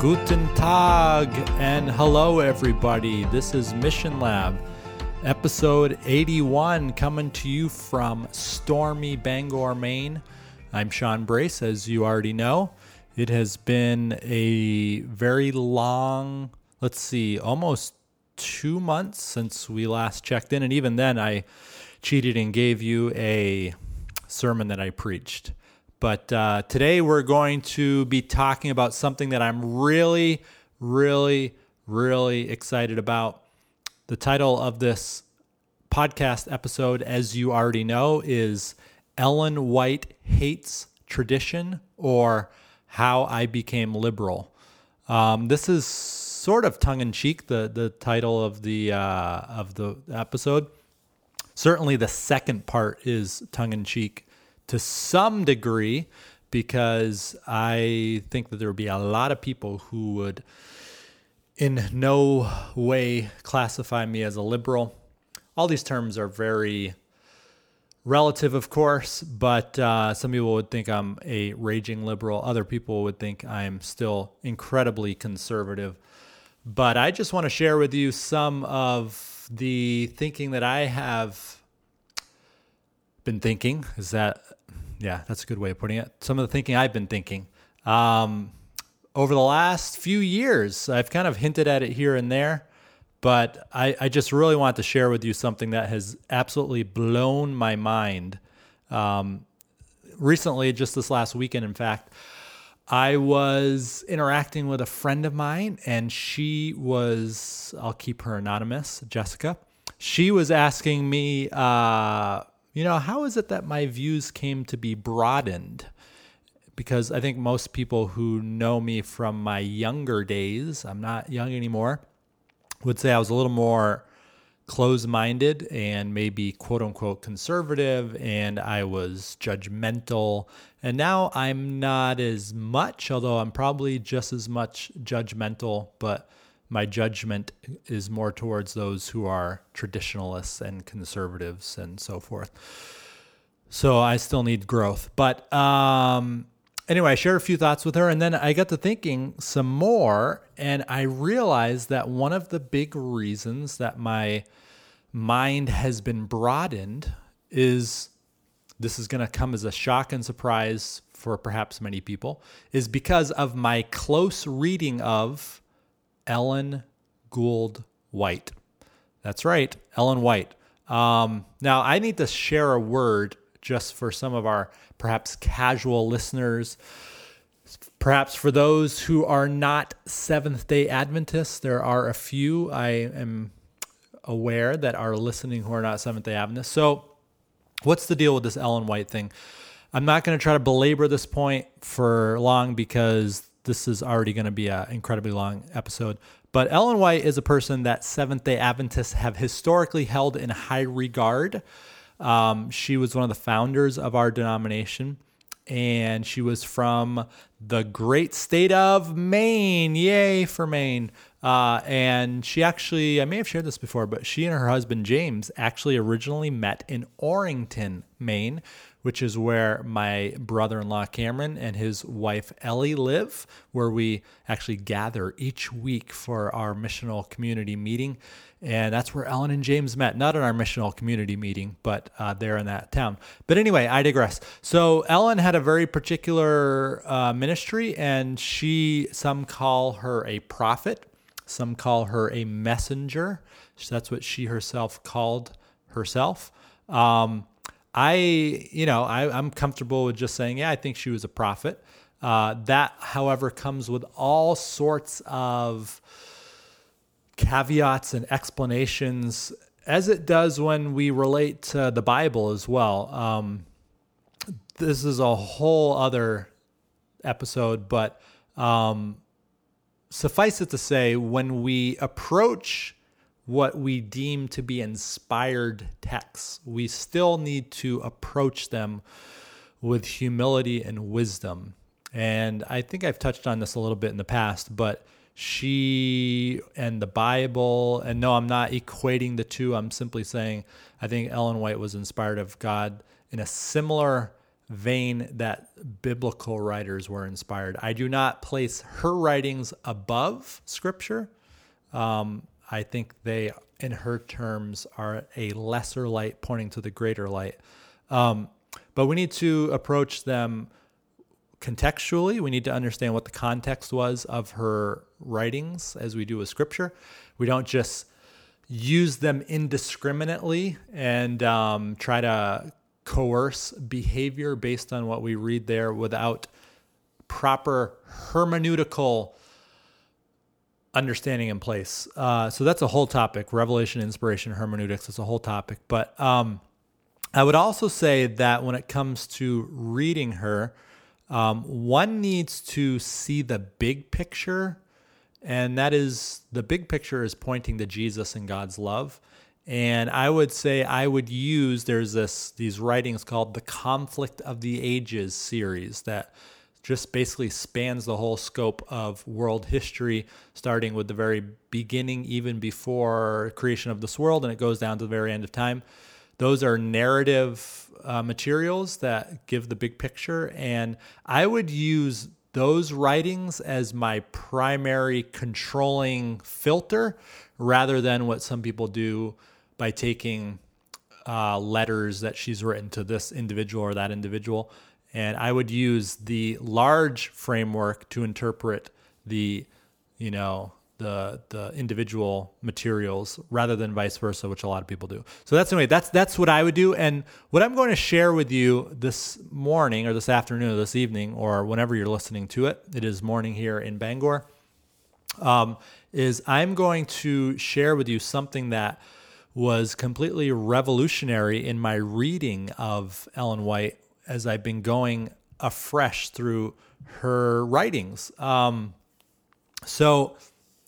Guten Tag and hello, everybody. This is Mission Lab, episode 81, coming to you from stormy Bangor, Maine. I'm Sean Brace, as you already know. It has been a very long, let's see, almost two months since we last checked in. And even then, I cheated and gave you a sermon that I preached. But uh, today we're going to be talking about something that I'm really, really, really excited about. The title of this podcast episode, as you already know, is Ellen White Hates Tradition or How I Became Liberal. Um, this is sort of tongue in cheek, the, the title of the, uh, of the episode. Certainly, the second part is tongue in cheek to some degree because I think that there would be a lot of people who would in no way classify me as a liberal. All these terms are very relative, of course, but uh, some people would think I'm a raging liberal. Other people would think I'm still incredibly conservative. But I just want to share with you some of the thinking that I have been thinking. Is that, yeah, that's a good way of putting it. Some of the thinking I've been thinking. Um, over the last few years, I've kind of hinted at it here and there, but I, I just really want to share with you something that has absolutely blown my mind. Um, recently, just this last weekend, in fact, I was interacting with a friend of mine, and she was, I'll keep her anonymous, Jessica. She was asking me, uh, you know, how is it that my views came to be broadened? Because I think most people who know me from my younger days, I'm not young anymore, would say I was a little more closed minded and maybe quote unquote conservative, and I was judgmental. And now I'm not as much, although I'm probably just as much judgmental, but my judgment is more towards those who are traditionalists and conservatives and so forth. So I still need growth. But um, anyway, I shared a few thoughts with her, and then I got to thinking some more, and I realized that one of the big reasons that my mind has been broadened is this is going to come as a shock and surprise for perhaps many people is because of my close reading of Ellen Gould White. That's right, Ellen White. Um, now, I need to share a word just for some of our perhaps casual listeners. Perhaps for those who are not Seventh day Adventists, there are a few I am aware that are listening who are not Seventh day Adventists. So, what's the deal with this Ellen White thing? I'm not going to try to belabor this point for long because this is already going to be an incredibly long episode. But Ellen White is a person that Seventh day Adventists have historically held in high regard. Um, she was one of the founders of our denomination, and she was from the great state of Maine. Yay for Maine. Uh, and she actually, I may have shared this before, but she and her husband James actually originally met in Orrington, Maine, which is where my brother in law Cameron and his wife Ellie live, where we actually gather each week for our missional community meeting. And that's where Ellen and James met, not in our missional community meeting, but uh, there in that town. But anyway, I digress. So Ellen had a very particular uh, ministry, and she, some call her a prophet, some call her a messenger. That's what she herself called herself. Um, I, you know, I, I'm comfortable with just saying, yeah, I think she was a prophet. Uh, that, however, comes with all sorts of caveats and explanations, as it does when we relate to the Bible as well. Um, this is a whole other episode, but um, suffice it to say, when we approach what we deem to be inspired texts, we still need to approach them with humility and wisdom. And I think I've touched on this a little bit in the past, but she and the Bible, and no, I'm not equating the two. I'm simply saying I think Ellen White was inspired of God in a similar vein that biblical writers were inspired. I do not place her writings above scripture. Um, I think they, in her terms, are a lesser light pointing to the greater light. Um, but we need to approach them contextually. We need to understand what the context was of her writings as we do with scripture. We don't just use them indiscriminately and um, try to coerce behavior based on what we read there without proper hermeneutical understanding in place. Uh, so that's a whole topic revelation, inspiration, hermeneutics. It's a whole topic. But um, I would also say that when it comes to reading her, um, one needs to see the big picture, and that is the big picture is pointing to Jesus and God's love. And I would say I would use there's this these writings called the Conflict of the Ages series that just basically spans the whole scope of world history, starting with the very beginning, even before creation of this world, and it goes down to the very end of time. Those are narrative uh, materials that give the big picture, and I would use those writings as my primary controlling filter rather than what some people do by taking uh, letters that she's written to this individual or that individual and I would use the large framework to interpret the, you know, the the individual materials rather than vice versa, which a lot of people do. So that's anyway, that's that's what I would do. And what I'm going to share with you this morning or this afternoon or this evening or whenever you're listening to it, it is morning here in Bangor. Um, is I'm going to share with you something that was completely revolutionary in my reading of Ellen White as I've been going afresh through her writings. Um, so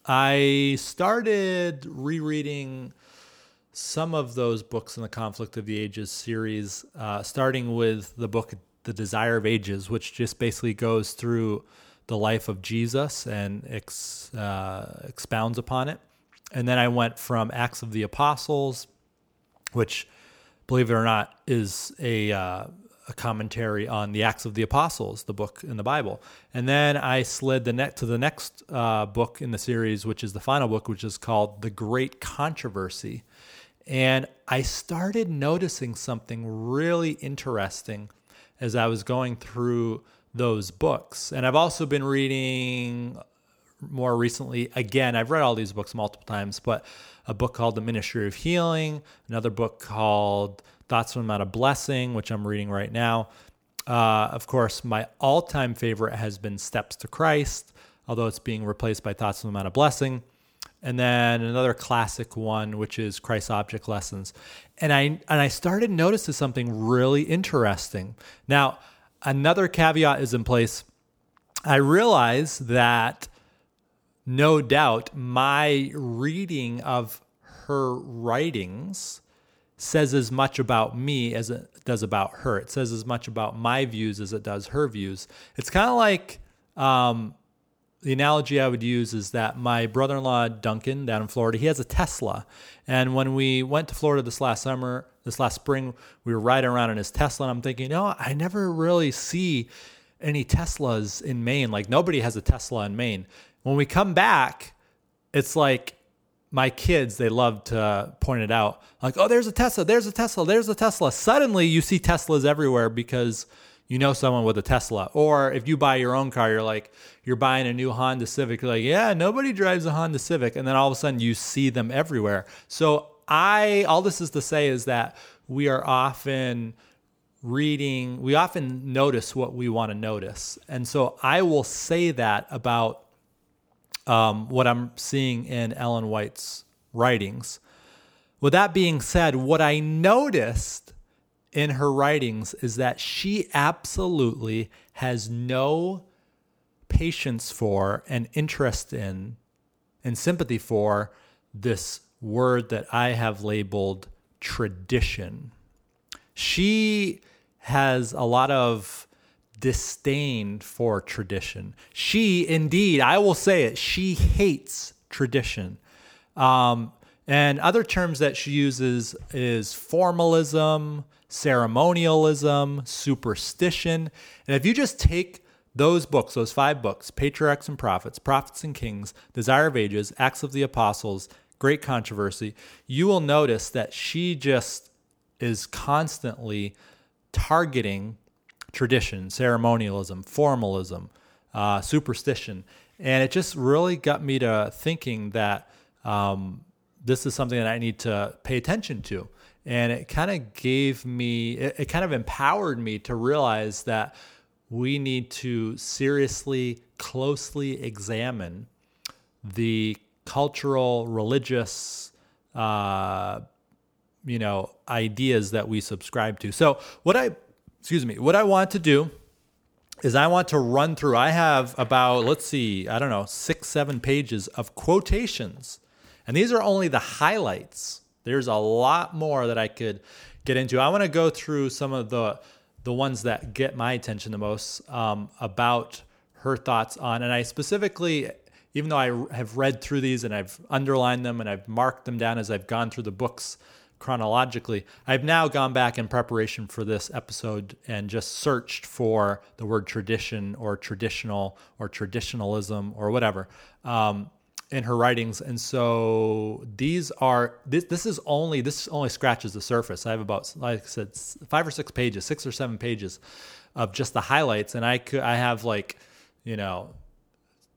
I started rereading some of those books in the Conflict of the Ages series, uh, starting with the book The Desire of Ages, which just basically goes through the life of Jesus and ex, uh, expounds upon it. And then I went from Acts of the Apostles, which, believe it or not, is a uh, a commentary on the Acts of the Apostles, the book in the Bible. And then I slid the net to the next uh, book in the series, which is the final book, which is called The Great Controversy. And I started noticing something really interesting as I was going through those books. And I've also been reading more recently, again, I've read all these books multiple times, but a book called The Ministry of Healing, another book called Thoughts from Mount of Blessing, which I'm reading right now. Uh, of course, my all time favorite has been Steps to Christ, although it's being replaced by Thoughts from Mount of Blessing. And then another classic one, which is Christ Object Lessons. And I and I started noticing something really interesting. Now, another caveat is in place. I realize that no doubt my reading of her writings says as much about me as it does about her. It says as much about my views as it does her views. It's kind of like um, the analogy I would use is that my brother in law, Duncan, down in Florida, he has a Tesla. And when we went to Florida this last summer, this last spring, we were riding around in his Tesla. And I'm thinking, you know, I never really see any Teslas in Maine. Like nobody has a Tesla in Maine. When we come back, it's like my kids, they love to point it out. Like, oh, there's a Tesla, there's a Tesla, there's a Tesla. Suddenly you see Teslas everywhere because you know someone with a Tesla. Or if you buy your own car, you're like, you're buying a new Honda Civic. You're like, yeah, nobody drives a Honda Civic. And then all of a sudden you see them everywhere. So I, all this is to say is that we are often reading, we often notice what we want to notice. And so I will say that about um, what I'm seeing in Ellen White's writings. With that being said, what I noticed in her writings is that she absolutely has no patience for and interest in and sympathy for this word that I have labeled tradition. She has a lot of disdain for tradition. She, indeed, I will say it, she hates tradition. Um, and other terms that she uses is formalism, ceremonialism, superstition. And if you just take those books, those five books, Patriarchs and Prophets, Prophets and Kings, Desire of Ages, Acts of the Apostles, Great Controversy, you will notice that she just is constantly targeting tradition, ceremonialism, formalism, uh, superstition. And it just really got me to thinking that um, this is something that I need to pay attention to. And it kind of gave me, it, it kind of empowered me to realize that we need to seriously, closely examine the cultural, religious, uh, you know, ideas that we subscribe to. So, what I, excuse me, what I want to do is I want to run through. I have about, let's see, I don't know, six, seven pages of quotations. And these are only the highlights. There's a lot more that I could get into. I want to go through some of the the ones that get my attention the most um, about her thoughts on, and I specifically, even though I have read through these and I've underlined them and I've marked them down as I've gone through the books chronologically, I've now gone back in preparation for this episode and just searched for the word tradition or traditional or traditionalism or whatever. Um, in her writings. And so these are this this is only this only scratches the surface. I have about like i said five or six pages six or seven pages of just the highlights. And i could i have like you know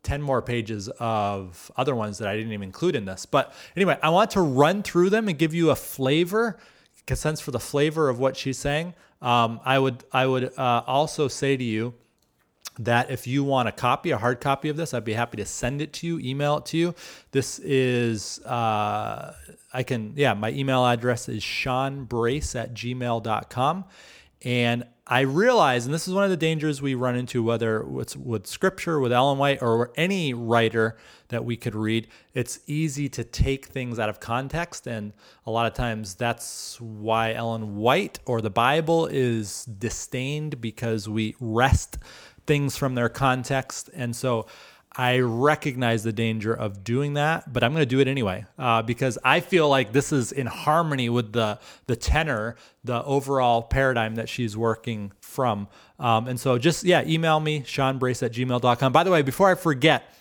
10 more pages of other ones that i didn't even include in this but anyway i want to run through them and give you a flavor a sense for the flavor of what she's saying um, i would i would uh, also say to you that if you want a copy, a hard copy of this, I'd be happy to send it to you, email it to you. This is, uh, I can, yeah, my email address is seanbrace at gmail.com. And I realize, and this is one of the dangers we run into, whether it's with scripture, with Ellen White, or any writer that we could read, it's easy to take things out of context. And a lot of times that's why Ellen White or the Bible is disdained because we wrest things from their context. And so I recognize the danger of doing that, but I'm going to do it anyway uh, because I feel like this is in harmony with the the tenor, the overall paradigm that she's working from. Um, and so just, yeah, email me, seanbrace at gmail.com. By the way, before I forget,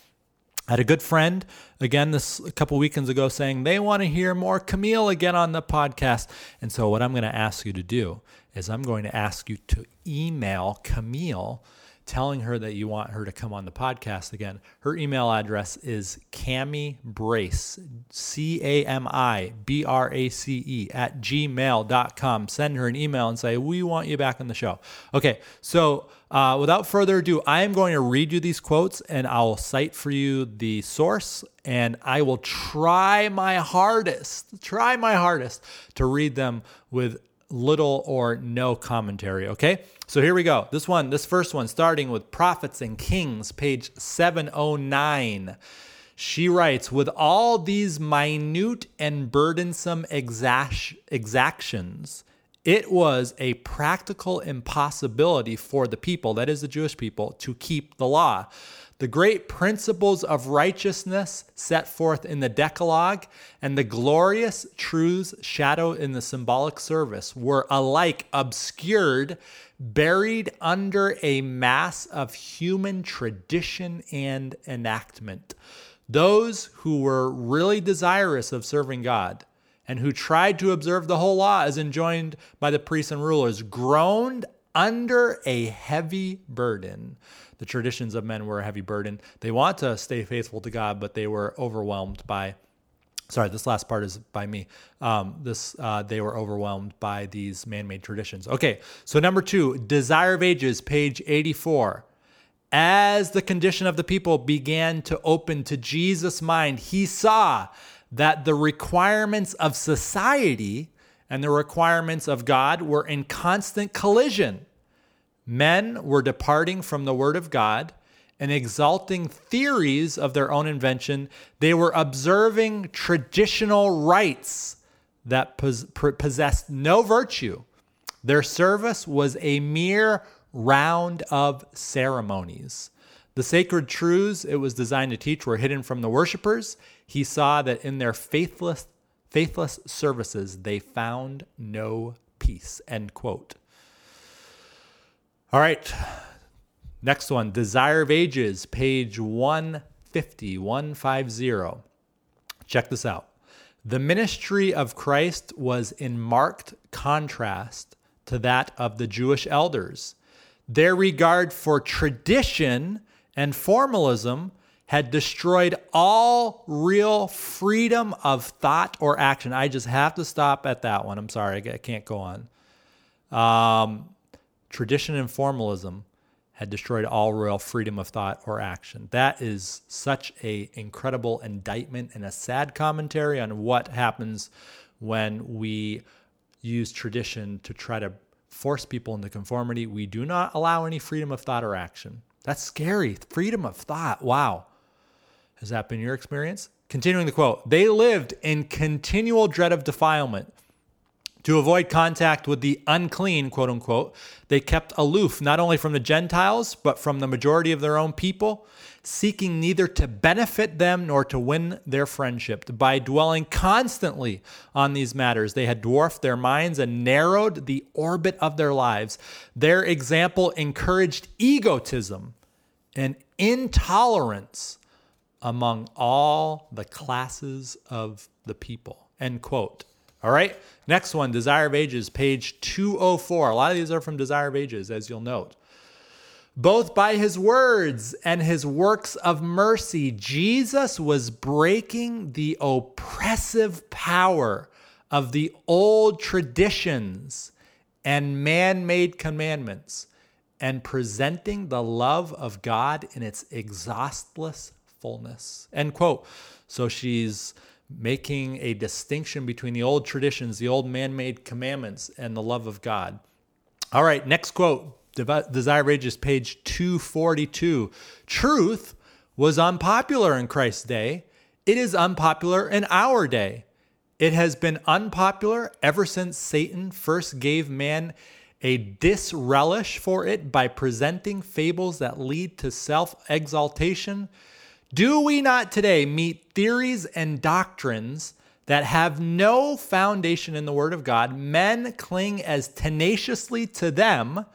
I had a good friend again this a couple weekends ago saying they want to hear more Camille again on the podcast. And so what I'm going to ask you to do is I'm going to ask you to email Camille telling her that you want her to come on the podcast again. Her email address is Cami Brace, C A M I B R A C E, at gmail.com. Send her an email and say, We want you back on the show. Okay, so uh, without further ado, I am going to read you these quotes and I'll cite for you the source and I will try my hardest, try my hardest to read them with little or no commentary, okay? So here we go. This one, this first one, starting with Prophets and Kings, page 709. She writes, with all these minute and burdensome exactions, it was a practical impossibility for the people, that is the Jewish people, to keep the law. The great principles of righteousness set forth in the Decalogue and the glorious truths shadowed in the symbolic service were alike obscured, buried under a mass of human tradition and enactment. Those who were really desirous of serving God and who tried to observe the whole law as enjoined by the priests and rulers groaned under a heavy burden. The traditions of men were a heavy burden. They want to stay faithful to God, but they were overwhelmed by. Sorry, this last part is by me. Um, this uh, they were overwhelmed by these man-made traditions. Okay, so number two, Desire of Ages, page eighty-four. As the condition of the people began to open to Jesus' mind, he saw that the requirements of society and the requirements of God were in constant collision. Men were departing from the word of God and exalting theories of their own invention, they were observing traditional rites that pos- possessed no virtue. Their service was a mere round of ceremonies. The sacred truths it was designed to teach were hidden from the worshippers. He saw that in their faithless, faithless services they found no peace. End quote. All right. Next one Desire of Ages, page 150, 150. Check this out. The ministry of Christ was in marked contrast to that of the Jewish elders. Their regard for tradition and formalism had destroyed all real freedom of thought or action. I just have to stop at that one. I'm sorry, I can't go on. Um, tradition and formalism had destroyed all royal freedom of thought or action. That is such a incredible indictment and a sad commentary on what happens when we use tradition to try to force people into conformity. We do not allow any freedom of thought or action. That's scary. Freedom of thought. Wow. Has that been your experience? Continuing the quote, they lived in continual dread of defilement to avoid contact with the unclean, quote unquote, they kept aloof not only from the Gentiles, but from the majority of their own people, seeking neither to benefit them nor to win their friendship. By dwelling constantly on these matters, they had dwarfed their minds and narrowed the orbit of their lives. Their example encouraged egotism and intolerance among all the classes of the people. End quote. All right. Next one, Desire of Ages, page 204. A lot of these are from Desire of Ages, as you'll note. Both by his words and his works of mercy, Jesus was breaking the oppressive power of the old traditions and man made commandments and presenting the love of God in its exhaustless fullness. End quote. So she's making a distinction between the old traditions, the old man made commandments, and the love of God. All right, next quote Desire of Ages, page 242. Truth was unpopular in Christ's day, it is unpopular in our day. It has been unpopular ever since Satan first gave man a disrelish for it by presenting fables that lead to self exaltation do we not today meet theories and doctrines that have no foundation in the Word of God? Men cling as tenaciously to them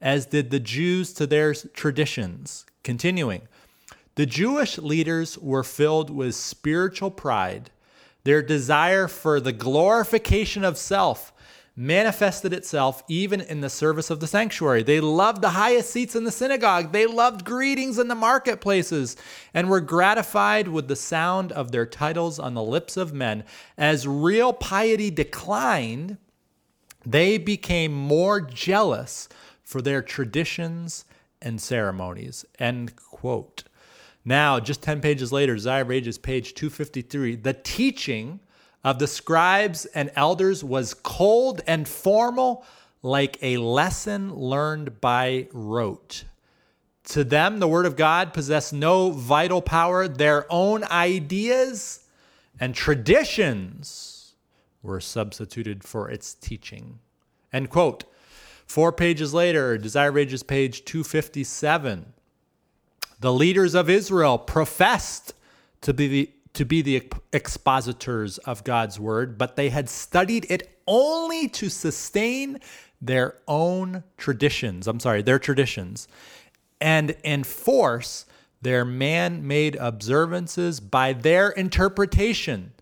as did the Jews to their traditions. Continuing, the Jewish leaders were filled with spiritual pride. Their desire for the glorification of self manifested itself even in the service of the sanctuary. They loved the highest seats in the synagogue. They loved greetings in the marketplaces and were gratified with the sound of their titles on the lips of men. As real piety declined, they became more jealous for their traditions and ceremonies. End quote. Now, just 10 pages later, of page 253, the teaching of the scribes and elders was cold and formal, like a lesson learned by rote. To them, the Word of God possessed no vital power. Their own ideas and traditions were substituted for its teaching. End quote. Four pages later, Desire of Ages, page 257. The leaders of Israel professed to be the to be the expositors of God's word, but they had studied it only to sustain their own traditions. I'm sorry, their traditions, and enforce their man made observances by their interpretation.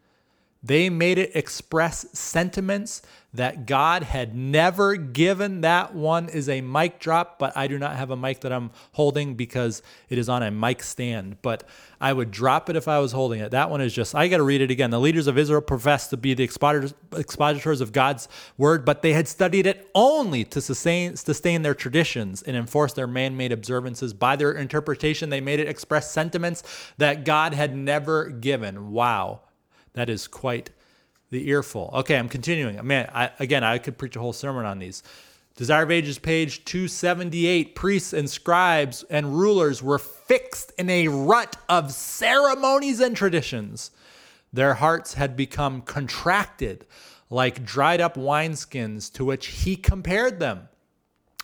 They made it express sentiments that God had never given. That one is a mic drop, but I do not have a mic that I'm holding because it is on a mic stand. But I would drop it if I was holding it. That one is just, I got to read it again. The leaders of Israel professed to be the expositors of God's word, but they had studied it only to sustain, sustain their traditions and enforce their man made observances. By their interpretation, they made it express sentiments that God had never given. Wow. That is quite the earful. Okay, I'm continuing. Man, I, again, I could preach a whole sermon on these. Desire of Ages, page 278. Priests and scribes and rulers were fixed in a rut of ceremonies and traditions. Their hearts had become contracted like dried up wineskins, to which he compared them.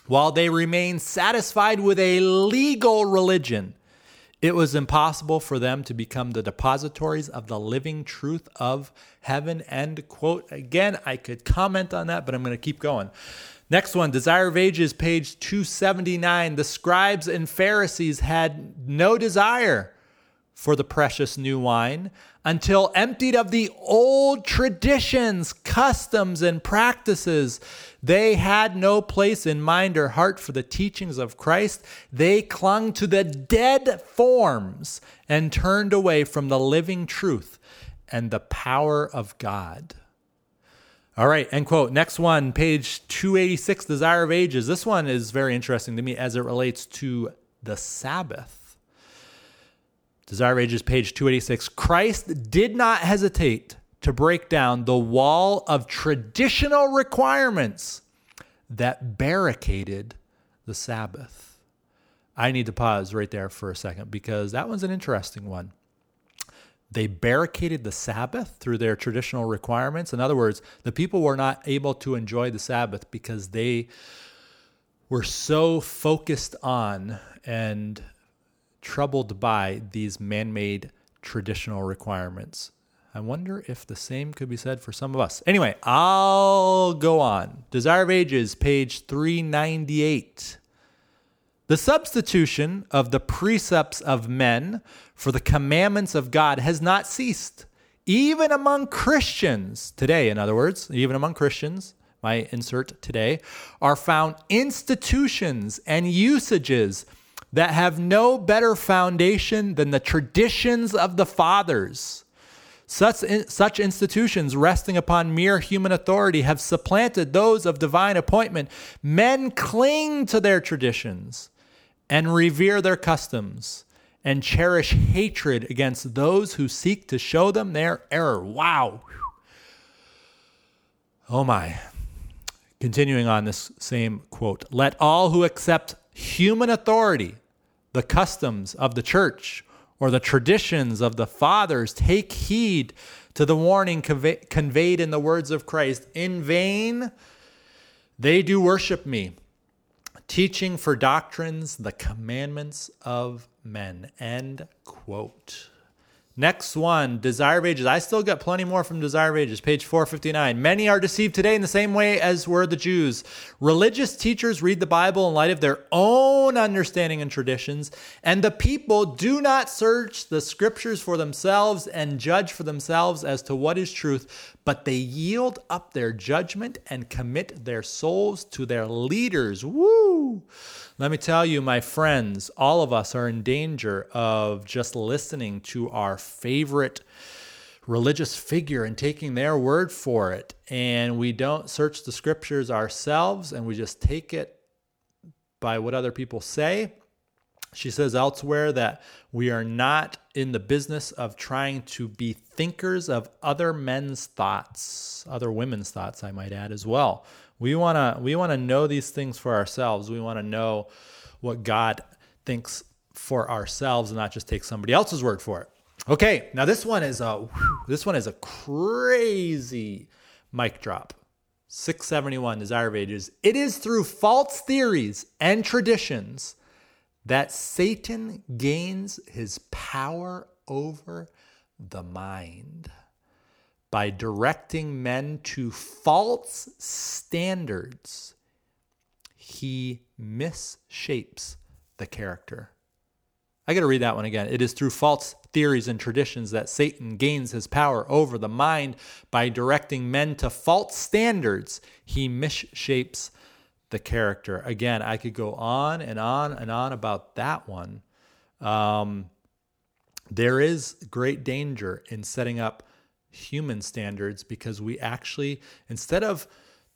While they remained satisfied with a legal religion, it was impossible for them to become the depositories of the living truth of heaven. End quote. Again, I could comment on that, but I'm going to keep going. Next one, Desire of Ages, page 279. The scribes and Pharisees had no desire for the precious new wine until emptied of the old traditions, customs, and practices. They had no place in mind or heart for the teachings of Christ. They clung to the dead forms and turned away from the living truth and the power of God. All right, end quote. Next one, page 286, Desire of Ages. This one is very interesting to me as it relates to the Sabbath. Desire Ages, page 286. Christ did not hesitate to break down the wall of traditional requirements that barricaded the Sabbath. I need to pause right there for a second because that one's an interesting one. They barricaded the Sabbath through their traditional requirements. In other words, the people were not able to enjoy the Sabbath because they were so focused on and troubled by these man made traditional requirements. I wonder if the same could be said for some of us. Anyway, I'll go on. Desire of Ages, page 398. The substitution of the precepts of men for the commandments of God has not ceased. Even among Christians today, in other words, even among Christians, my insert today, are found institutions and usages that have no better foundation than the traditions of the fathers. Such, such institutions resting upon mere human authority have supplanted those of divine appointment. Men cling to their traditions and revere their customs and cherish hatred against those who seek to show them their error. Wow. Oh my. Continuing on this same quote Let all who accept human authority, the customs of the church, or the traditions of the fathers, take heed to the warning convey- conveyed in the words of Christ. In vain they do worship me teaching for doctrines the commandments of men. End quote. Next one, Desire of Ages. I still got plenty more from Desire of Ages, page 459. Many are deceived today in the same way as were the Jews. Religious teachers read the Bible in light of their own understanding and traditions, and the people do not search the scriptures for themselves and judge for themselves as to what is truth, but they yield up their judgment and commit their souls to their leaders. Woo! Let me tell you, my friends, all of us are in danger of just listening to our favorite religious figure and taking their word for it. And we don't search the scriptures ourselves and we just take it by what other people say. She says elsewhere that we are not in the business of trying to be thinkers of other men's thoughts, other women's thoughts, I might add as well. We want to we want to know these things for ourselves. We want to know what God thinks for ourselves and not just take somebody else's word for it. Okay, now this one is a this one is a crazy mic drop. 671 Desire of Ages. It is through false theories and traditions that Satan gains his power over the mind by directing men to false standards, he misshapes the character. I got to read that one again. It is through false theories and traditions that Satan gains his power over the mind by directing men to false standards. He misshapes the character. Again, I could go on and on and on about that one. Um, there is great danger in setting up human standards because we actually, instead of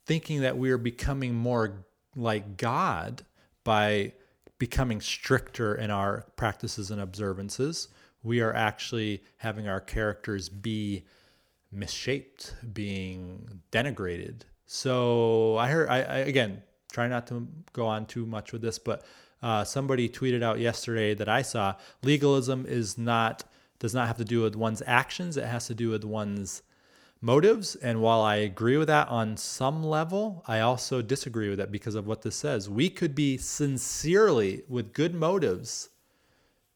thinking that we are becoming more like God by becoming stricter in our practices and observances, we are actually having our characters be misshaped, being denigrated. So I heard, I, I again, try not to go on too much with this, but uh, somebody tweeted out yesterday that I saw legalism is not does not have to do with one's actions; it has to do with one's motives. And while I agree with that on some level, I also disagree with that because of what this says. We could be sincerely, with good motives,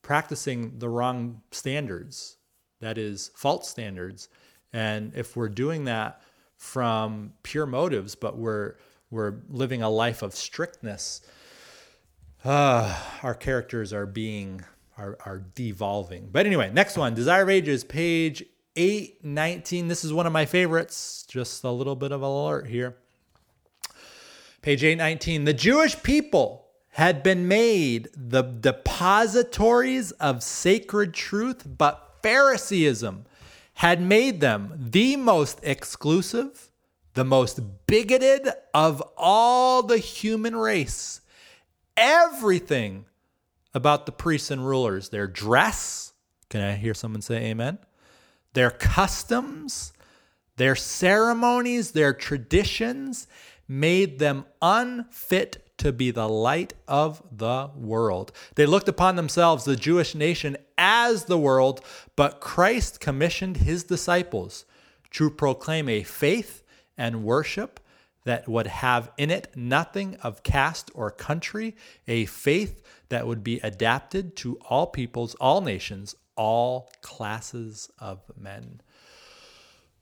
practicing the wrong standards, that is, false standards. And if we're doing that from pure motives, but we're we're living a life of strictness, uh, our characters are being are, are devolving. But anyway, next one, Desire of Ages, page 819. This is one of my favorites. Just a little bit of alert here. Page 819. The Jewish people had been made the depositories of sacred truth, but Phariseeism had made them the most exclusive, the most bigoted of all the human race. Everything about the priests and rulers, their dress, can I hear someone say amen? Their customs, their ceremonies, their traditions made them unfit to be the light of the world. They looked upon themselves, the Jewish nation, as the world, but Christ commissioned his disciples to proclaim a faith and worship that would have in it nothing of caste or country, a faith that would be adapted to all peoples, all nations, all classes of men.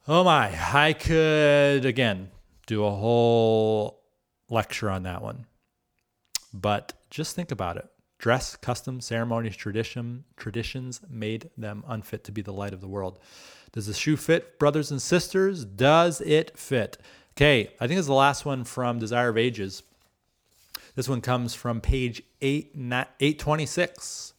Oh my, I could again do a whole lecture on that one. But just think about it. Dress, customs, ceremonies, tradition, traditions made them unfit to be the light of the world. Does the shoe fit, brothers and sisters? Does it fit? Okay, I think it's the last one from Desire of Ages. This one comes from page 8, 826.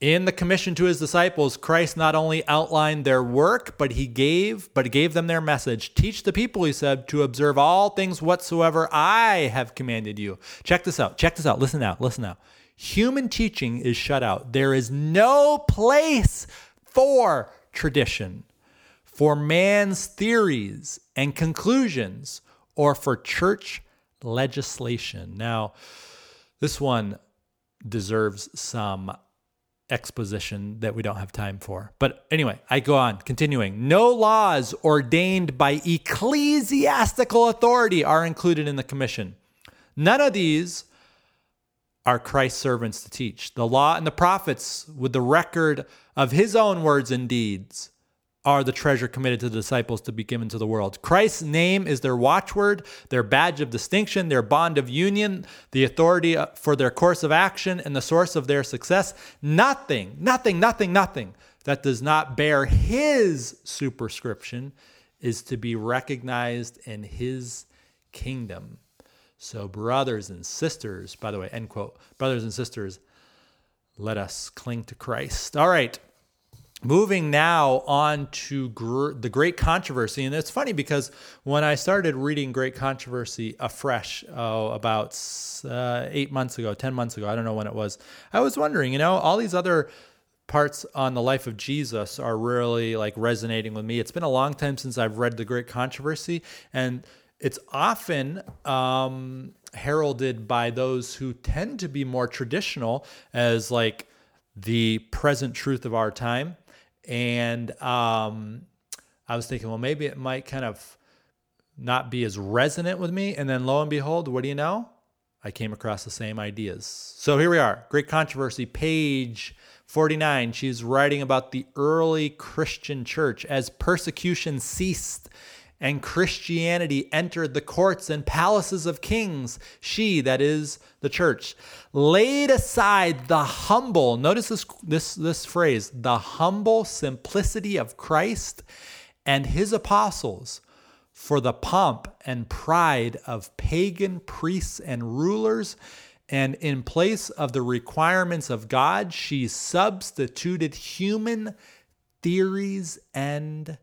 In the commission to his disciples, Christ not only outlined their work, but he gave, but gave them their message. Teach the people, he said, to observe all things whatsoever I have commanded you. Check this out. Check this out. Listen now. Listen now. Human teaching is shut out. There is no place for tradition, for man's theories and conclusions, or for church legislation. Now, this one deserves some exposition that we don't have time for. But anyway, I go on, continuing. No laws ordained by ecclesiastical authority are included in the commission. None of these are Christ's servants to teach. The law and the prophets, with the record of his own words and deeds, are the treasure committed to the disciples to be given to the world. Christ's name is their watchword, their badge of distinction, their bond of union, the authority for their course of action, and the source of their success. Nothing, nothing, nothing, nothing that does not bear his superscription is to be recognized in his kingdom. So, brothers and sisters, by the way, end quote, brothers and sisters, let us cling to Christ. All right. Moving now on to gr- the Great Controversy. And it's funny because when I started reading Great Controversy afresh, oh, about uh, eight months ago, 10 months ago, I don't know when it was, I was wondering, you know, all these other parts on the life of Jesus are really like resonating with me. It's been a long time since I've read the Great Controversy. And it's often um, heralded by those who tend to be more traditional as like the present truth of our time and um, I was thinking, well, maybe it might kind of not be as resonant with me. And then lo and behold, what do you know? I came across the same ideas. So here we are, Great Controversy, page 49. She's writing about the early Christian church as persecution ceased and Christianity entered the courts and palaces of kings. She, that is the church, laid aside the humble, notice this, this, this phrase, the humble simplicity of Christ and his apostles for the pomp and pride of pagan priests and rulers. And in place of the requirements of God, she substituted human theories and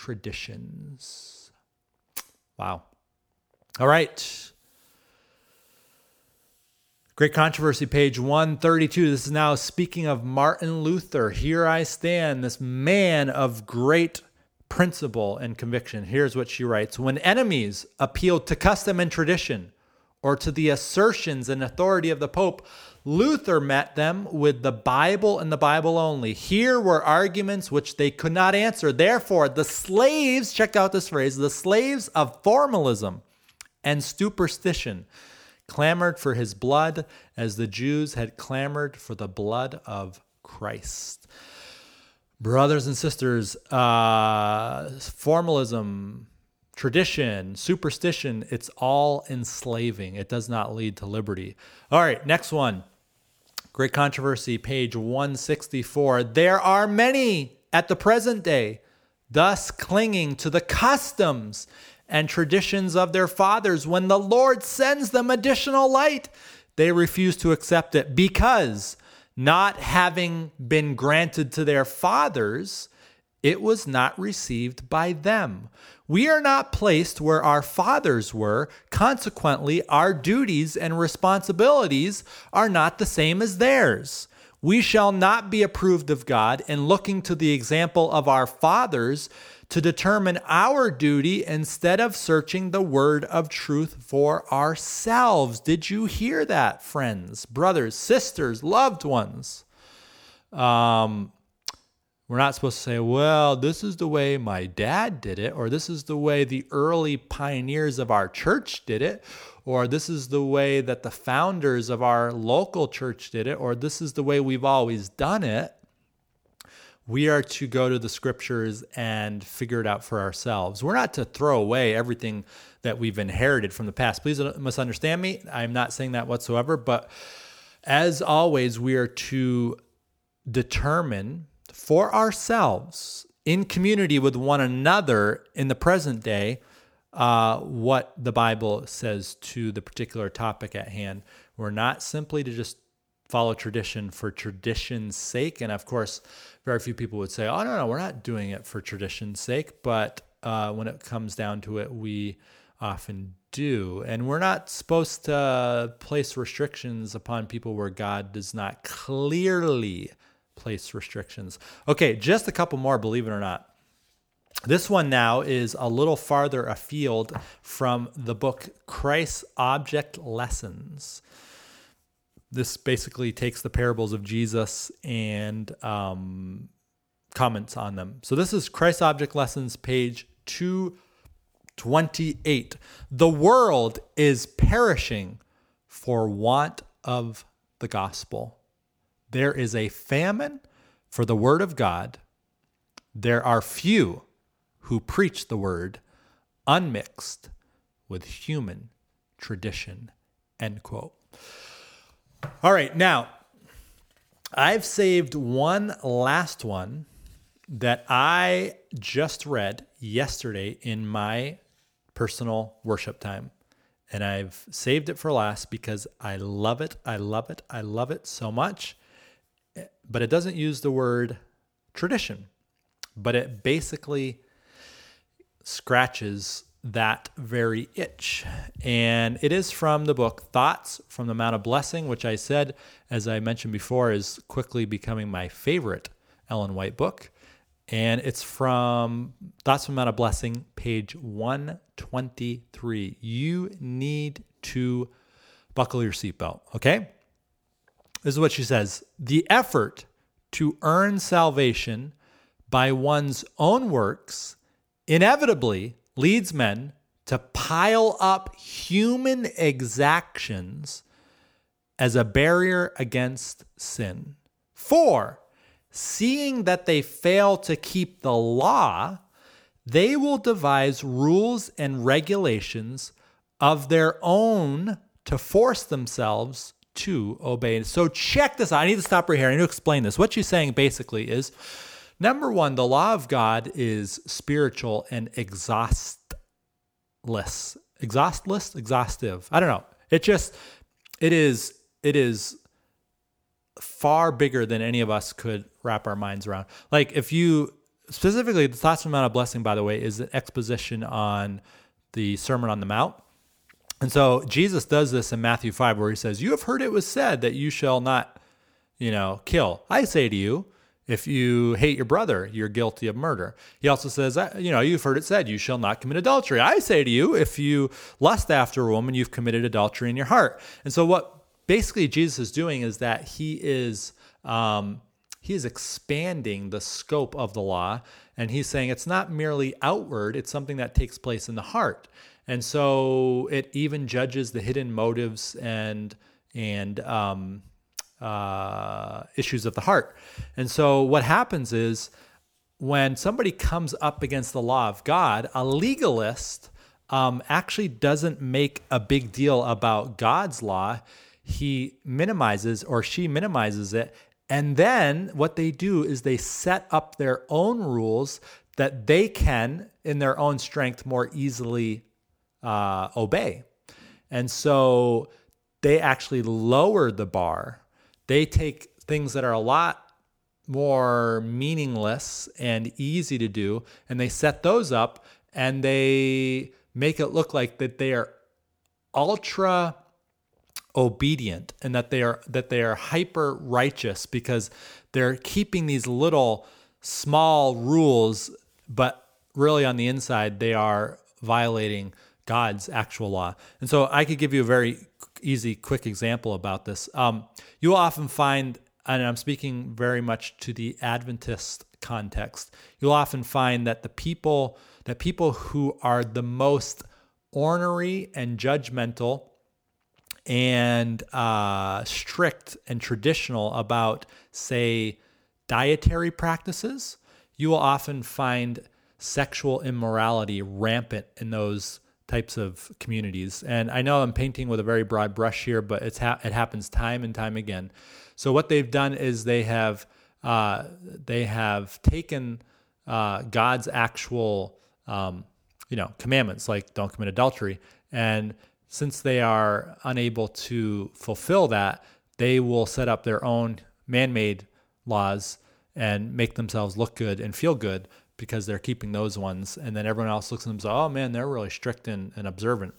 traditions. Wow. All right. Great controversy, page 132. This is now speaking of Martin Luther. Here I stand, this man of great principle and conviction. Here's what she writes When enemies appeal to custom and tradition, or to the assertions and authority of the Pope, Luther met them with the Bible and the Bible only. Here were arguments which they could not answer. Therefore, the slaves, check out this phrase, the slaves of formalism and superstition clamored for his blood as the Jews had clamored for the blood of Christ. Brothers and sisters, uh, formalism, tradition, superstition, it's all enslaving. It does not lead to liberty. All right, next one. Great controversy, page 164. There are many at the present day, thus clinging to the customs and traditions of their fathers. When the Lord sends them additional light, they refuse to accept it because, not having been granted to their fathers, it was not received by them. We are not placed where our fathers were. Consequently, our duties and responsibilities are not the same as theirs. We shall not be approved of God in looking to the example of our fathers to determine our duty instead of searching the word of truth for ourselves. Did you hear that, friends, brothers, sisters, loved ones? Um, we're not supposed to say, well, this is the way my dad did it, or this is the way the early pioneers of our church did it, or this is the way that the founders of our local church did it, or this is the way we've always done it. We are to go to the scriptures and figure it out for ourselves. We're not to throw away everything that we've inherited from the past. Please don't misunderstand me. I'm not saying that whatsoever. But as always, we are to determine for ourselves in community with one another in the present day uh, what the Bible says to the particular topic at hand. We're not simply to just follow tradition for tradition's sake. And of course, very few people would say, oh, no, no, we're not doing it for tradition's sake. But uh, when it comes down to it, we often do. And we're not supposed to place restrictions upon people where God does not clearly place restrictions. Okay, just a couple more, believe it or not. This one now is a little farther afield from the book Christ's Object Lessons. This basically takes the parables of Jesus and um, comments on them. So this is Christ's Object Lessons, page 228. The world is perishing for want of the gospel. There is a famine for the word of God. There are few who preach the word unmixed with human tradition. End quote. All right, now I've saved one last one that I just read yesterday in my personal worship time. And I've saved it for last because I love it. I love it. I love it so much but it doesn't use the word tradition, but it basically scratches that very itch. And it is from the book Thoughts from the Mount of Blessing, which I said, as I mentioned before, is quickly becoming my favorite Ellen White book. And it's from Thoughts from the Mount of Blessing, page 123. You need to buckle your seatbelt, okay? This is what she says The effort to earn salvation by one's own works inevitably leads men to pile up human exactions as a barrier against sin. For, seeing that they fail to keep the law, they will devise rules and regulations of their own to force themselves to obey. So check this out. I need to stop right here. I need to explain this. What she's saying basically is number one, the law of God is spiritual and exhaustless. Exhaustless? Exhaustive. I don't know. It just it is it is far bigger than any of us could wrap our minds around. Like if you specifically the thoughts from Mount of Blessing, by the way, is an exposition on the Sermon on the Mount. And so Jesus does this in Matthew 5 where he says, "You have heard it was said that you shall not, you know, kill. I say to you, if you hate your brother, you're guilty of murder. He also says, you know, you've heard it said, you shall not commit adultery. I say to you, if you lust after a woman, you've committed adultery in your heart. And so, what basically Jesus is doing is that he is. Um, he is expanding the scope of the law and he's saying it's not merely outward it's something that takes place in the heart and so it even judges the hidden motives and and um, uh, issues of the heart. And so what happens is when somebody comes up against the law of God, a legalist um, actually doesn't make a big deal about God's law. He minimizes or she minimizes it. And then what they do is they set up their own rules that they can, in their own strength, more easily uh, obey. And so they actually lower the bar. They take things that are a lot more meaningless and easy to do, and they set those up and they make it look like that they are ultra obedient and that they are that they are hyper righteous because they're keeping these little small rules but really on the inside they are violating God's actual law. And so I could give you a very easy, quick example about this. Um, you often find, and I'm speaking very much to the Adventist context, you'll often find that the people that people who are the most ornery and judgmental and uh, strict and traditional about, say, dietary practices, you will often find sexual immorality rampant in those types of communities. And I know I'm painting with a very broad brush here, but it's ha- it happens time and time again. So what they've done is they have uh, they have taken uh, God's actual um, you know commandments like don't commit adultery, and since they are unable to fulfill that, they will set up their own man-made laws and make themselves look good and feel good because they're keeping those ones. And then everyone else looks at them and says, oh man, they're really strict and, and observant.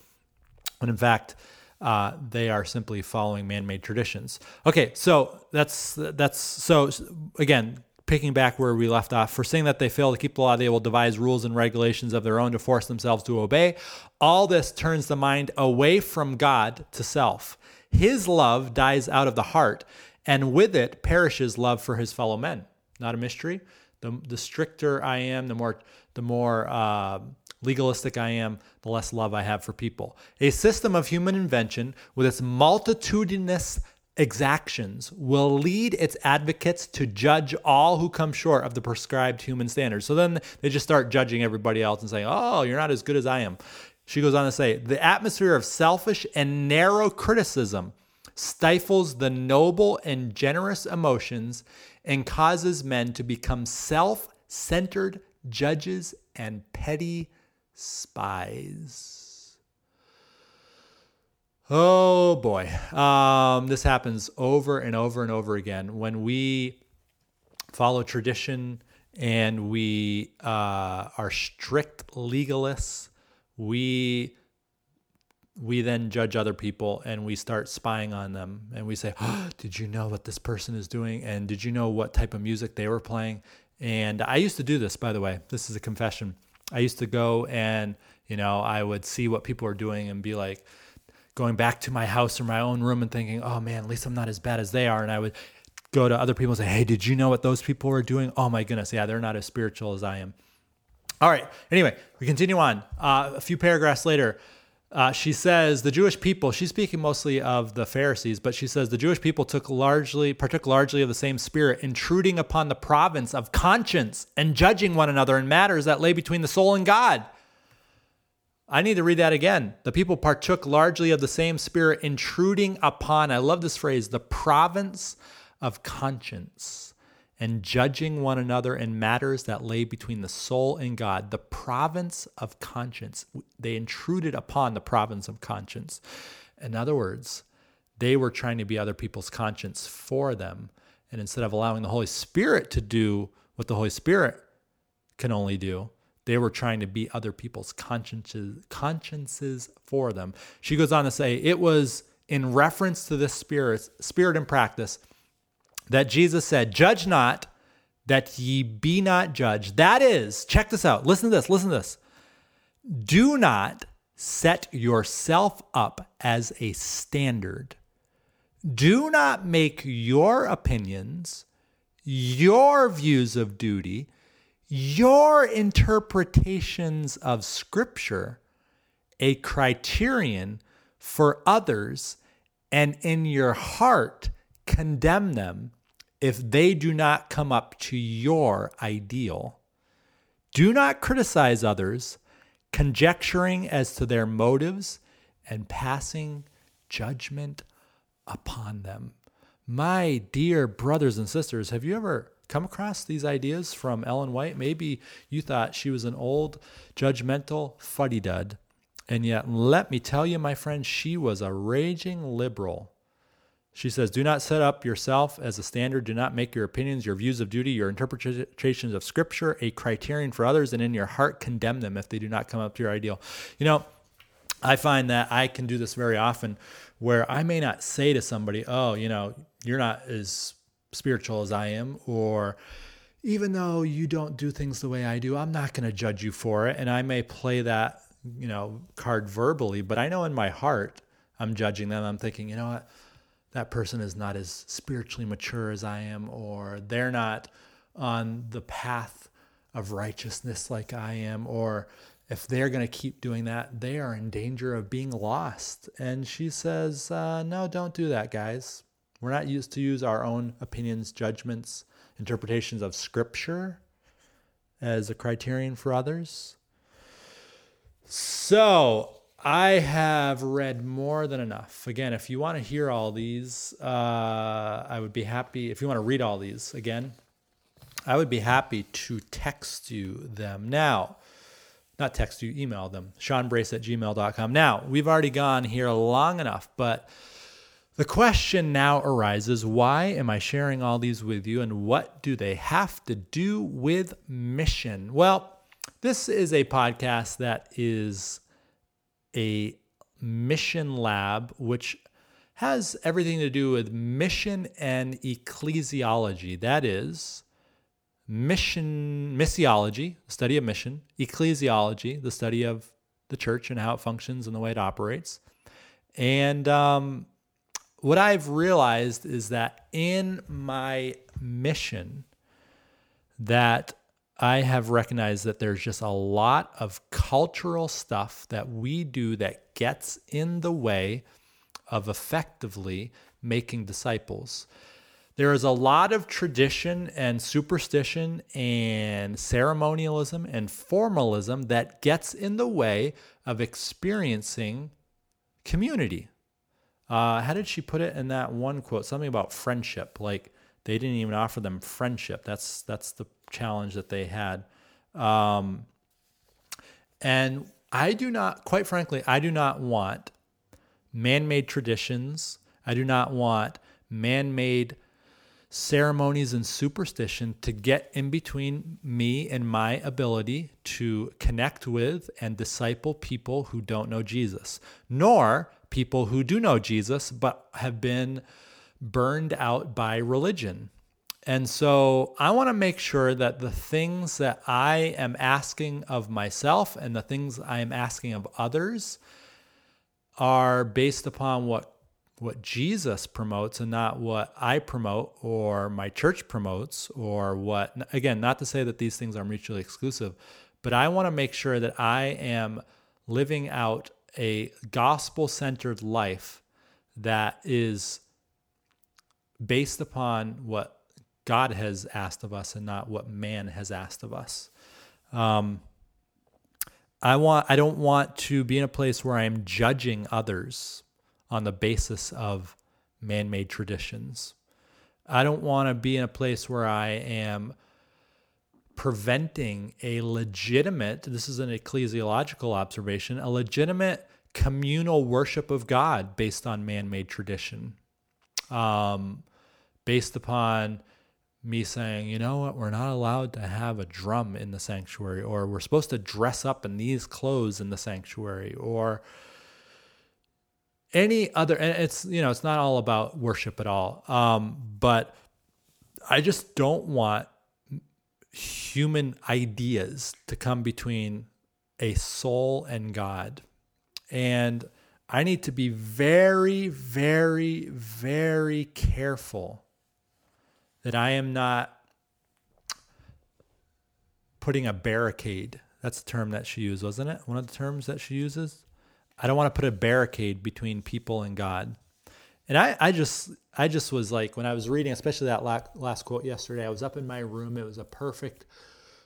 When in fact, uh, they are simply following man-made traditions. Okay, so that's that's so again picking back where we left off. For saying that they fail to keep the law, they will devise rules and regulations of their own to force themselves to obey. All this turns the mind away from God to self. His love dies out of the heart, and with it perishes love for his fellow men. Not a mystery the, the stricter I am, the more the more uh, legalistic I am, the less love I have for people. A system of human invention with its multitudinous exactions will lead its advocates to judge all who come short of the prescribed human standards. So then they just start judging everybody else and saying, "Oh, you're not as good as I am." She goes on to say, "The atmosphere of selfish and narrow criticism stifles the noble and generous emotions and causes men to become self centered judges and petty spies. Oh boy. Um, this happens over and over and over again. When we follow tradition and we uh, are strict legalists, we we then judge other people and we start spying on them and we say, oh, Did you know what this person is doing? And did you know what type of music they were playing? And I used to do this, by the way. This is a confession. I used to go and, you know, I would see what people were doing and be like, going back to my house or my own room and thinking, oh man, at least I'm not as bad as they are. And I would go to other people and say, hey, did you know what those people were doing? Oh my goodness. Yeah, they're not as spiritual as I am. All right. Anyway, we continue on. Uh, a few paragraphs later, uh, she says the Jewish people, she's speaking mostly of the Pharisees, but she says the Jewish people took largely, partook largely of the same spirit, intruding upon the province of conscience and judging one another in matters that lay between the soul and God. I need to read that again. The people partook largely of the same spirit, intruding upon, I love this phrase, the province of conscience and judging one another in matters that lay between the soul and God, the province of conscience. They intruded upon the province of conscience. In other words, they were trying to be other people's conscience for them. And instead of allowing the Holy Spirit to do what the Holy Spirit can only do, they were trying to be other people's consciences, consciences for them. She goes on to say, it was in reference to this spirit, spirit and practice that Jesus said, Judge not, that ye be not judged. That is, check this out. Listen to this. Listen to this. Do not set yourself up as a standard. Do not make your opinions, your views of duty, your interpretations of scripture a criterion for others and in your heart condemn them if they do not come up to your ideal. Do not criticize others, conjecturing as to their motives and passing judgment upon them. My dear brothers and sisters, have you ever come across these ideas from Ellen White? Maybe you thought she was an old, judgmental fuddy dud and yet, let me tell you, my friend, she was a raging liberal. She says, Do not set up yourself as a standard. Do not make your opinions, your views of duty, your interpretations of scripture a criterion for others, and in your heart condemn them if they do not come up to your ideal. You know, I find that I can do this very often where I may not say to somebody, Oh, you know, you're not as spiritual as I am, or even though you don't do things the way I do, I'm not going to judge you for it. And I may play that you know, card verbally, but I know in my heart I'm judging them. I'm thinking, you know what? That person is not as spiritually mature as I am, or they're not on the path of righteousness like I am, or if they're going to keep doing that, they are in danger of being lost. And she says, uh, No, don't do that, guys. We're not used to use our own opinions, judgments, interpretations of scripture as a criterion for others. So I have read more than enough. Again, if you want to hear all these, uh, I would be happy. If you want to read all these again, I would be happy to text you them. Now, not text you, email them, seanbrace at gmail.com. Now, we've already gone here long enough, but the question now arises why am I sharing all these with you and what do they have to do with mission? Well, this is a podcast that is a mission lab, which has everything to do with mission and ecclesiology. That is, mission, missiology, the study of mission, ecclesiology, the study of the church and how it functions and the way it operates. And um, what I've realized is that in my mission, that I have recognized that there's just a lot of cultural stuff that we do that gets in the way of effectively making disciples. There is a lot of tradition and superstition and ceremonialism and formalism that gets in the way of experiencing community. Uh, how did she put it in that one quote? Something about friendship. Like they didn't even offer them friendship. That's that's the challenge that they had. Um, and I do not, quite frankly, I do not want man made traditions. I do not want man made ceremonies and superstition to get in between me and my ability to connect with and disciple people who don't know Jesus, nor people who do know Jesus but have been burned out by religion. And so I want to make sure that the things that I am asking of myself and the things I am asking of others are based upon what what Jesus promotes and not what I promote or my church promotes or what again not to say that these things are mutually exclusive but I want to make sure that I am living out a gospel centered life that is based upon what God has asked of us and not what man has asked of us. Um, I want I don't want to be in a place where I am judging others on the basis of man-made traditions. I don't want to be in a place where I am preventing a legitimate this is an ecclesiological observation a legitimate communal worship of God based on man-made tradition um, based upon me saying, you know what, we're not allowed to have a drum in the sanctuary, or we're supposed to dress up in these clothes in the sanctuary, or any other. And it's you know, it's not all about worship at all. Um, but I just don't want human ideas to come between a soul and God. And I need to be very, very, very careful that I am not putting a barricade. That's the term that she used, wasn't it? One of the terms that she uses. I don't want to put a barricade between people and God. And I, I just, I just was like, when I was reading, especially that last, quote yesterday, I was up in my room. It was a perfect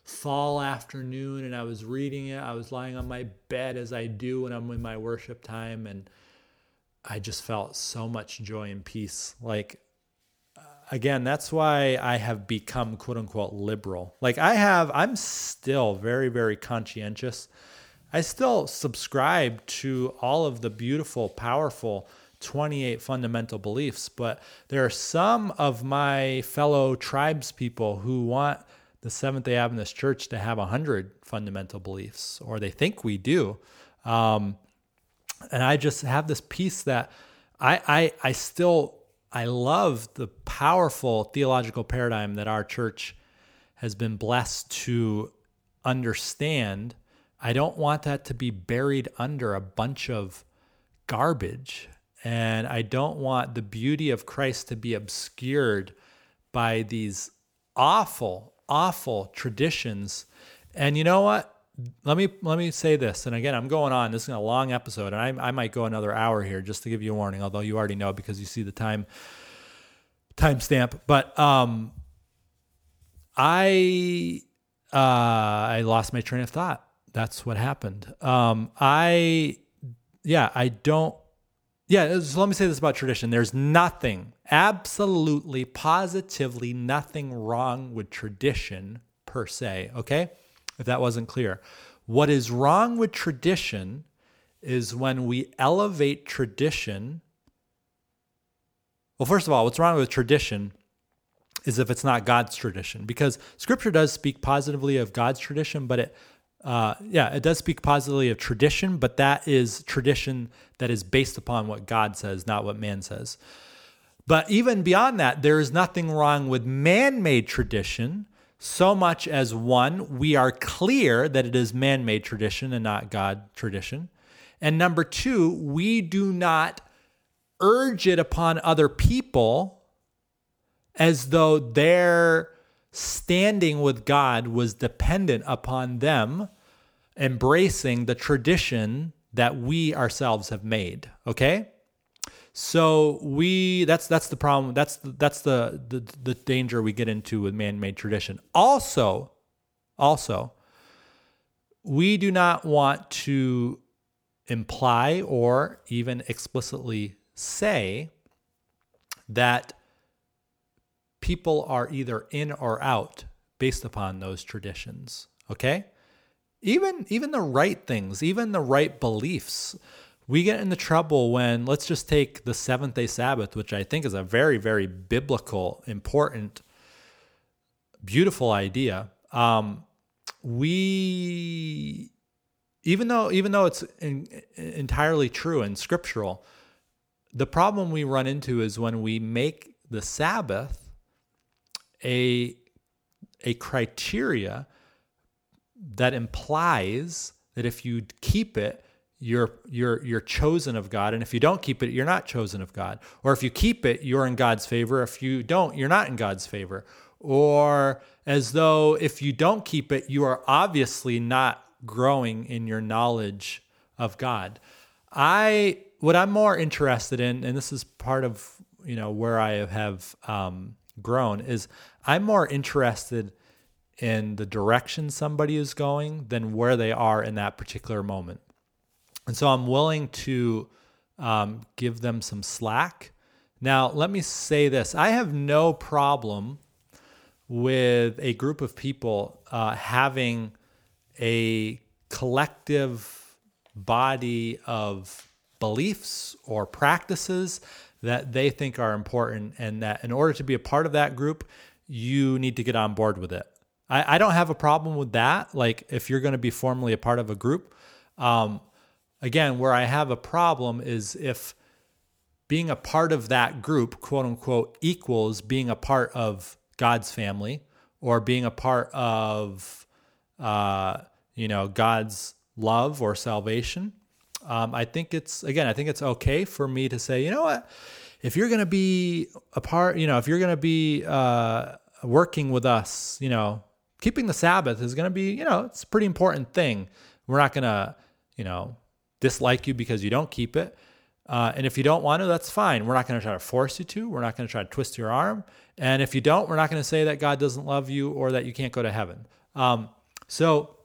fall afternoon and I was reading it. I was lying on my bed as I do when I'm in my worship time. And I just felt so much joy and peace. Like, again, that's why I have become quote unquote liberal. Like, I have, I'm still very, very conscientious. I still subscribe to all of the beautiful, powerful 28 fundamental beliefs, but there are some of my fellow tribes people who want the Seventh day Adventist Church to have 100 fundamental beliefs, or they think we do. Um, and I just have this piece that I, I, I still, I love the powerful theological paradigm that our church has been blessed to understand. I don't want that to be buried under a bunch of garbage. And I don't want the beauty of Christ to be obscured by these awful, awful traditions. And you know what? Let me let me say this. And again, I'm going on. This is a long episode, and I, I might go another hour here just to give you a warning. Although you already know because you see the time timestamp. But um, I uh, I lost my train of thought. That's what happened. Um, I yeah, I don't. Yeah, so let me say this about tradition. There's nothing absolutely, positively nothing wrong with tradition per se, okay? If that wasn't clear. What is wrong with tradition is when we elevate tradition. Well, first of all, what's wrong with tradition is if it's not God's tradition, because scripture does speak positively of God's tradition, but it uh, yeah, it does speak positively of tradition, but that is tradition that is based upon what God says, not what man says. But even beyond that, there is nothing wrong with man made tradition, so much as one, we are clear that it is man made tradition and not God tradition. And number two, we do not urge it upon other people as though their standing with God was dependent upon them embracing the tradition that we ourselves have made. Okay? So we that's that's the problem. That's that's the the, the danger we get into with man-made tradition. Also, also, we do not want to imply or even explicitly say that people are either in or out based upon those traditions. Okay? Even even the right things, even the right beliefs we get into trouble when let's just take the seventh day Sabbath, which I think is a very, very biblical, important, beautiful idea. Um, we, even though even though it's in, entirely true and scriptural, the problem we run into is when we make the Sabbath a a criteria that implies that if you keep it, you're you're you're chosen of God. And if you don't keep it you're not chosen of God. Or if you keep it you're in God's favor. If you don't you're not in God's favor. Or as though if you don't keep it you are obviously not growing in your knowledge of God. I what I'm more interested in and this is part of you know where I have um, grown is I'm more interested in the direction somebody is going than where they are in that particular moment and so I'm willing to um, give them some slack. Now, let me say this I have no problem with a group of people uh, having a collective body of beliefs or practices that they think are important, and that in order to be a part of that group, you need to get on board with it. I, I don't have a problem with that. Like, if you're going to be formally a part of a group, um, Again, where I have a problem is if being a part of that group, quote unquote, equals being a part of God's family or being a part of, uh, you know, God's love or salvation. Um, I think it's again, I think it's okay for me to say, you know what, if you're going to be a part, you know, if you're going to be uh, working with us, you know, keeping the Sabbath is going to be, you know, it's a pretty important thing. We're not going to, you know, dislike you because you don't keep it. Uh, and if you don't want to, that's fine. We're not going to try to force you to. We're not going to try to twist your arm. And if you don't, we're not going to say that God doesn't love you or that you can't go to heaven. Um, so,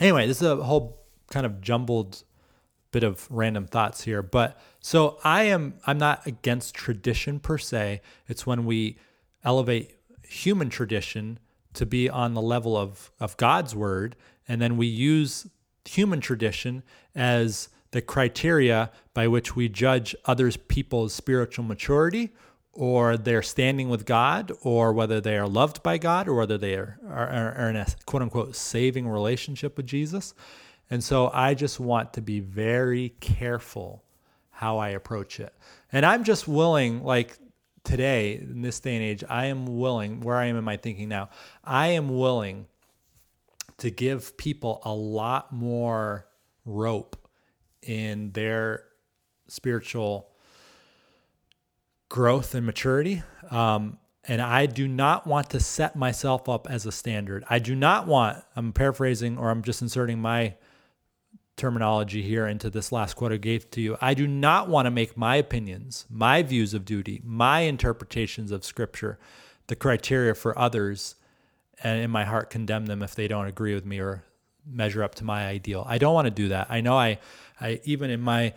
anyway, this is a whole kind of jumbled bit of random thoughts here. But so I am, I'm not against tradition per se. It's when we elevate human tradition to be on the level of, of God's word, and then we use human tradition as the criteria by which we judge others people's spiritual maturity or their standing with God or whether they are loved by God or whether they are, are, are in a quote unquote saving relationship with Jesus. And so I just want to be very careful how I approach it. And I'm just willing, like today, in this day and age, I am willing, where I am in my thinking now, I am willing to give people a lot more rope in their spiritual growth and maturity. Um, and I do not want to set myself up as a standard. I do not want, I'm paraphrasing or I'm just inserting my terminology here into this last quote I gave to you. I do not want to make my opinions, my views of duty, my interpretations of scripture the criteria for others and in my heart condemn them if they don't agree with me or measure up to my ideal. I don't want to do that. I know I I even in my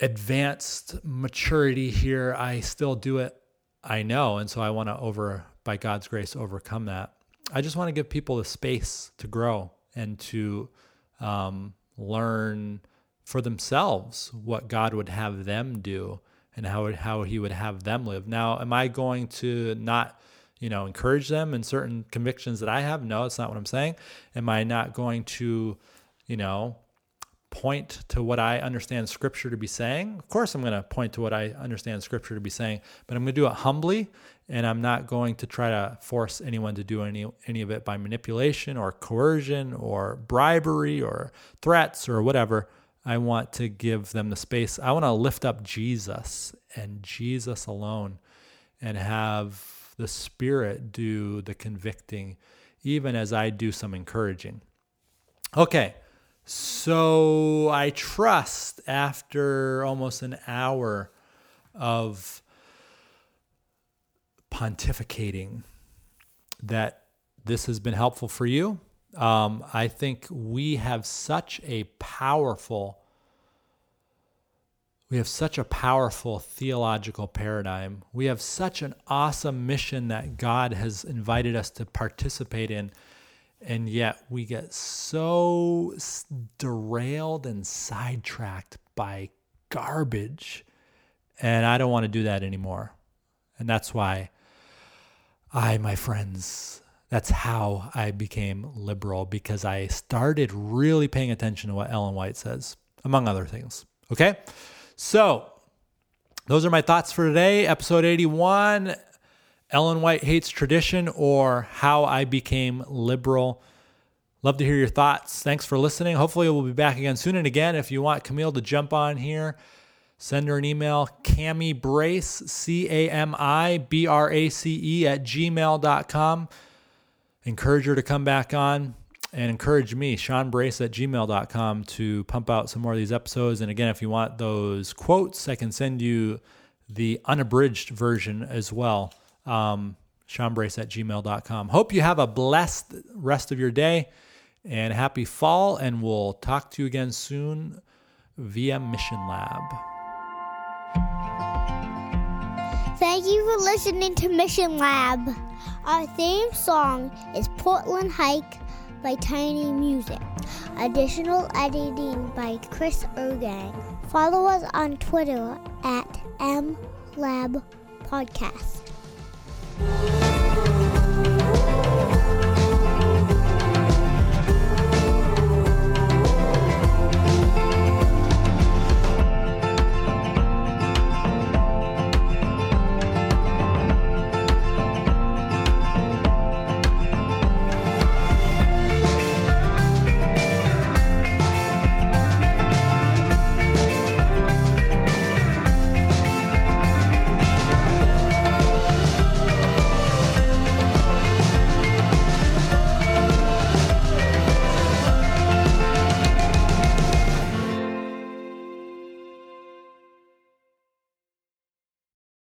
advanced maturity here, I still do it. I know, and so I want to over by God's grace overcome that. I just want to give people the space to grow and to um, learn for themselves what God would have them do and how how He would have them live. Now, am I going to not you know, encourage them in certain convictions that I have? No, it's not what I'm saying. Am I not going to, you know, point to what I understand scripture to be saying? Of course, I'm going to point to what I understand scripture to be saying, but I'm going to do it humbly and I'm not going to try to force anyone to do any any of it by manipulation or coercion or bribery or threats or whatever. I want to give them the space. I want to lift up Jesus and Jesus alone and have the Spirit do the convicting, even as I do some encouraging. Okay, so I trust after almost an hour of pontificating that this has been helpful for you. Um, I think we have such a powerful we have such a powerful theological paradigm. We have such an awesome mission that God has invited us to participate in. And yet we get so derailed and sidetracked by garbage. And I don't want to do that anymore. And that's why I, my friends, that's how I became liberal because I started really paying attention to what Ellen White says, among other things. Okay? So, those are my thoughts for today. Episode 81 Ellen White Hates Tradition or How I Became Liberal. Love to hear your thoughts. Thanks for listening. Hopefully, we'll be back again soon. And again, if you want Camille to jump on here, send her an email, Cami Brace, C A M I B R A C E, at gmail.com. Encourage her to come back on and encourage me, Sean Brace at gmail.com, to pump out some more of these episodes. And again, if you want those quotes, I can send you the unabridged version as well. Um, Sean Brace at gmail.com. Hope you have a blessed rest of your day and happy fall. And we'll talk to you again soon via Mission Lab. Thank you for listening to Mission Lab. Our theme song is Portland Hike by Tiny Music. Additional editing by Chris Ergang. Follow us on Twitter at MLab Podcast.